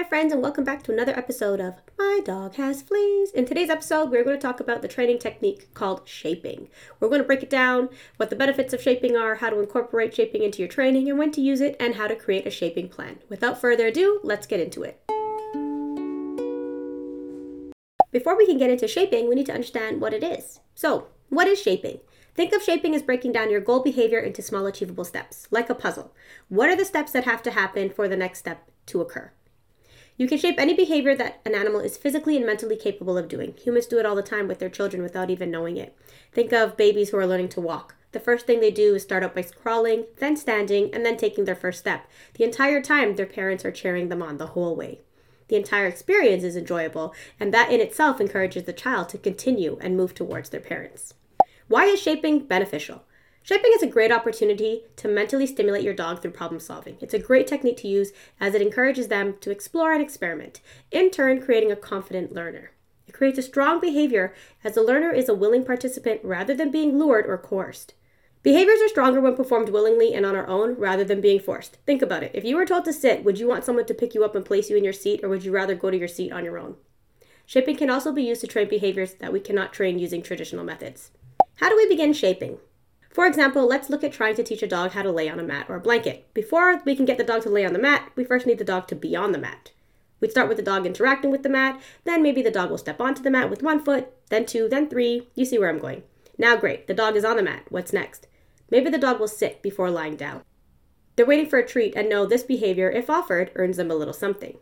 Hi, friends, and welcome back to another episode of My Dog Has Fleas. In today's episode, we're going to talk about the training technique called shaping. We're going to break it down, what the benefits of shaping are, how to incorporate shaping into your training, and when to use it, and how to create a shaping plan. Without further ado, let's get into it. Before we can get into shaping, we need to understand what it is. So, what is shaping? Think of shaping as breaking down your goal behavior into small achievable steps, like a puzzle. What are the steps that have to happen for the next step to occur? You can shape any behavior that an animal is physically and mentally capable of doing. Humans do it all the time with their children without even knowing it. Think of babies who are learning to walk. The first thing they do is start out by crawling, then standing, and then taking their first step. The entire time, their parents are cheering them on the whole way. The entire experience is enjoyable, and that in itself encourages the child to continue and move towards their parents. Why is shaping beneficial? Shaping is a great opportunity to mentally stimulate your dog through problem solving. It's a great technique to use as it encourages them to explore and experiment, in turn, creating a confident learner. It creates a strong behavior as the learner is a willing participant rather than being lured or coerced. Behaviors are stronger when performed willingly and on our own rather than being forced. Think about it. If you were told to sit, would you want someone to pick you up and place you in your seat, or would you rather go to your seat on your own? Shaping can also be used to train behaviors that we cannot train using traditional methods. How do we begin shaping? For example, let's look at trying to teach a dog how to lay on a mat or a blanket. Before we can get the dog to lay on the mat, we first need the dog to be on the mat. We'd start with the dog interacting with the mat, then maybe the dog will step onto the mat with one foot, then two, then three. You see where I'm going. Now, great, the dog is on the mat. What's next? Maybe the dog will sit before lying down. They're waiting for a treat and know this behavior, if offered, earns them a little something.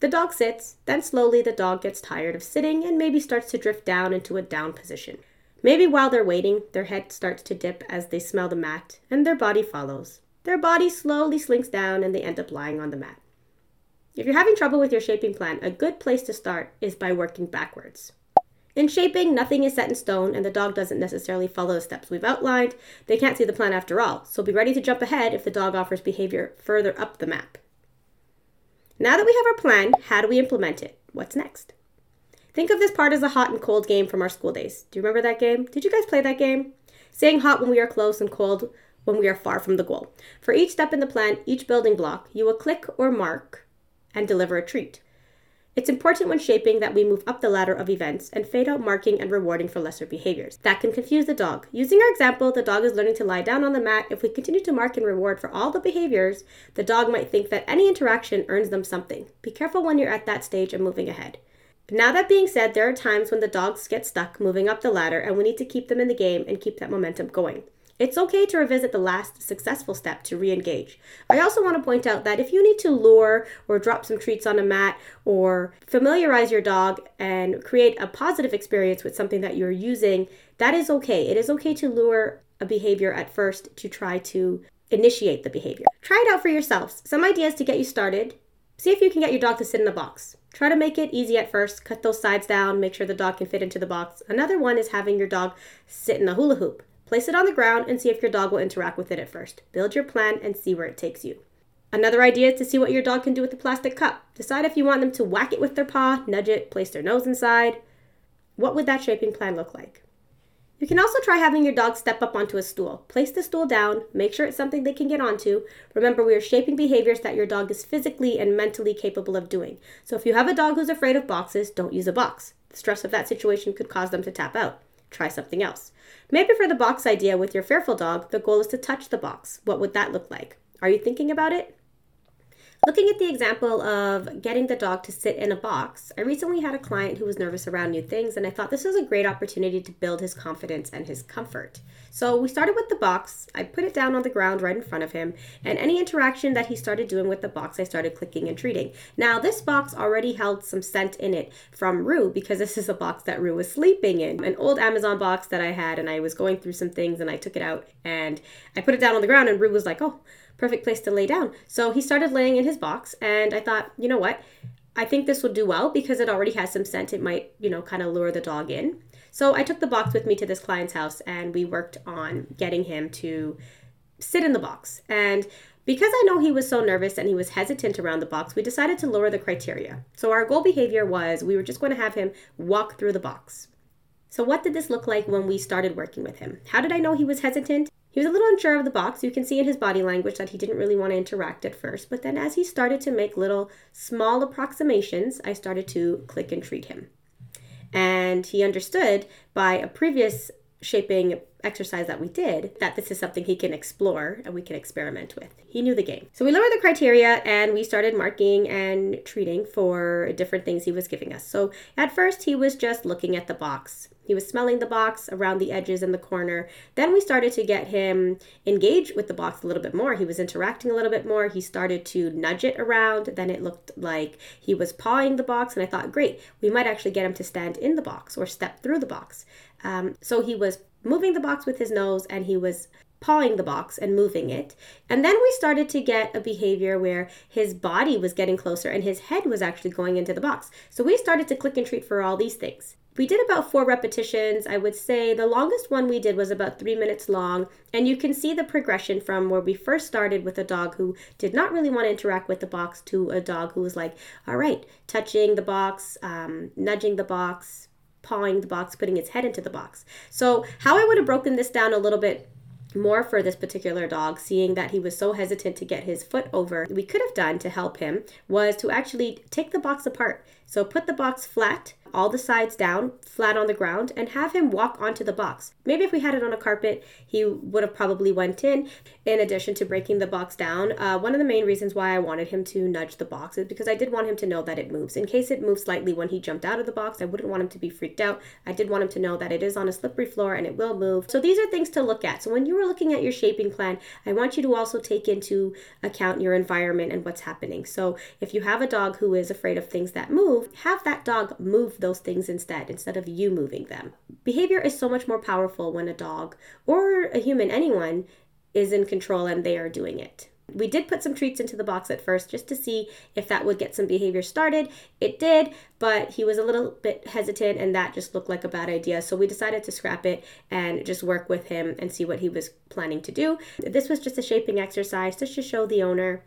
The dog sits, then slowly the dog gets tired of sitting and maybe starts to drift down into a down position. Maybe while they're waiting, their head starts to dip as they smell the mat, and their body follows. Their body slowly slinks down and they end up lying on the mat. If you're having trouble with your shaping plan, a good place to start is by working backwards. In shaping, nothing is set in stone, and the dog doesn't necessarily follow the steps we've outlined. They can't see the plan after all, so be ready to jump ahead if the dog offers behavior further up the map. Now that we have our plan, how do we implement it? What's next? Think of this part as a hot and cold game from our school days. Do you remember that game? Did you guys play that game? Saying hot when we are close and cold when we are far from the goal. For each step in the plan, each building block, you will click or mark and deliver a treat. It's important when shaping that we move up the ladder of events and fade out marking and rewarding for lesser behaviors. That can confuse the dog. Using our example, the dog is learning to lie down on the mat. If we continue to mark and reward for all the behaviors, the dog might think that any interaction earns them something. Be careful when you're at that stage and moving ahead. Now, that being said, there are times when the dogs get stuck moving up the ladder, and we need to keep them in the game and keep that momentum going. It's okay to revisit the last successful step to re engage. I also want to point out that if you need to lure or drop some treats on a mat or familiarize your dog and create a positive experience with something that you're using, that is okay. It is okay to lure a behavior at first to try to initiate the behavior. Try it out for yourselves. Some ideas to get you started. See if you can get your dog to sit in a box. Try to make it easy at first. Cut those sides down, make sure the dog can fit into the box. Another one is having your dog sit in a hula hoop. Place it on the ground and see if your dog will interact with it at first. Build your plan and see where it takes you. Another idea is to see what your dog can do with the plastic cup. Decide if you want them to whack it with their paw, nudge it, place their nose inside. What would that shaping plan look like? You can also try having your dog step up onto a stool. Place the stool down, make sure it's something they can get onto. Remember, we are shaping behaviors that your dog is physically and mentally capable of doing. So if you have a dog who's afraid of boxes, don't use a box. The stress of that situation could cause them to tap out. Try something else. Maybe for the box idea with your fearful dog, the goal is to touch the box. What would that look like? Are you thinking about it? Looking at the example of getting the dog to sit in a box, I recently had a client who was nervous around new things, and I thought this was a great opportunity to build his confidence and his comfort. So we started with the box. I put it down on the ground right in front of him, and any interaction that he started doing with the box, I started clicking and treating. Now, this box already held some scent in it from Rue because this is a box that Rue was sleeping in. An old Amazon box that I had, and I was going through some things, and I took it out and I put it down on the ground, and Rue was like, oh, perfect place to lay down. So he started laying in his box, and I thought, you know what? I think this will do well because it already has some scent. It might, you know, kind of lure the dog in. So I took the box with me to this client's house and we worked on getting him to sit in the box. And because I know he was so nervous and he was hesitant around the box, we decided to lower the criteria. So our goal behavior was we were just going to have him walk through the box. So, what did this look like when we started working with him? How did I know he was hesitant? He was a little unsure of the box. You can see in his body language that he didn't really want to interact at first, but then as he started to make little small approximations, I started to click and treat him. And he understood by a previous shaping exercise that we did that this is something he can explore and we can experiment with. He knew the game. So we lowered the criteria and we started marking and treating for different things he was giving us. So at first, he was just looking at the box. He was smelling the box around the edges and the corner. Then we started to get him engaged with the box a little bit more. He was interacting a little bit more. He started to nudge it around. Then it looked like he was pawing the box. And I thought, great, we might actually get him to stand in the box or step through the box. Um, so he was moving the box with his nose and he was pawing the box and moving it. And then we started to get a behavior where his body was getting closer and his head was actually going into the box. So we started to click and treat for all these things. We did about four repetitions. I would say the longest one we did was about three minutes long. And you can see the progression from where we first started with a dog who did not really want to interact with the box to a dog who was like, all right, touching the box, um, nudging the box, pawing the box, putting its head into the box. So, how I would have broken this down a little bit more for this particular dog, seeing that he was so hesitant to get his foot over, we could have done to help him was to actually take the box apart. So put the box flat, all the sides down, flat on the ground, and have him walk onto the box. Maybe if we had it on a carpet, he would have probably went in. In addition to breaking the box down, uh, one of the main reasons why I wanted him to nudge the box is because I did want him to know that it moves. In case it moved slightly when he jumped out of the box, I wouldn't want him to be freaked out. I did want him to know that it is on a slippery floor and it will move. So these are things to look at. So when you are looking at your shaping plan, I want you to also take into account your environment and what's happening. So if you have a dog who is afraid of things that move, have that dog move those things instead, instead of you moving them. Behavior is so much more powerful when a dog or a human, anyone, is in control and they are doing it. We did put some treats into the box at first just to see if that would get some behavior started. It did, but he was a little bit hesitant and that just looked like a bad idea. So we decided to scrap it and just work with him and see what he was planning to do. This was just a shaping exercise just to show the owner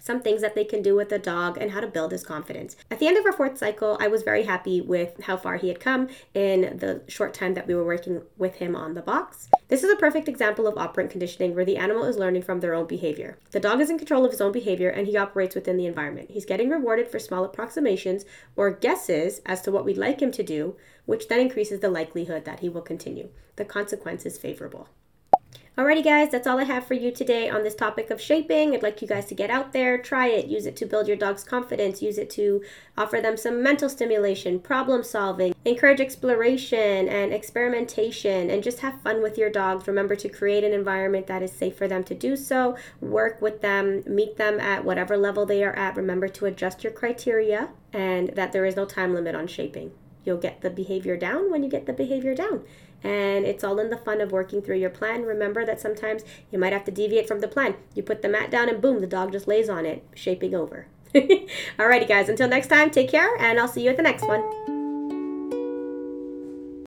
some things that they can do with the dog, and how to build his confidence. At the end of our fourth cycle, I was very happy with how far he had come in the short time that we were working with him on the box. This is a perfect example of operant conditioning where the animal is learning from their own behavior. The dog is in control of his own behavior and he operates within the environment. He's getting rewarded for small approximations or guesses as to what we'd like him to do, which then increases the likelihood that he will continue. The consequence is favorable. Alrighty, guys, that's all I have for you today on this topic of shaping. I'd like you guys to get out there, try it, use it to build your dog's confidence, use it to offer them some mental stimulation, problem solving, encourage exploration and experimentation, and just have fun with your dogs. Remember to create an environment that is safe for them to do so. Work with them, meet them at whatever level they are at. Remember to adjust your criteria and that there is no time limit on shaping. You'll get the behavior down when you get the behavior down and it's all in the fun of working through your plan. Remember that sometimes you might have to deviate from the plan. You put the mat down and boom, the dog just lays on it, shaping over. Alrighty, guys, until next time, take care, and I'll see you at the next one.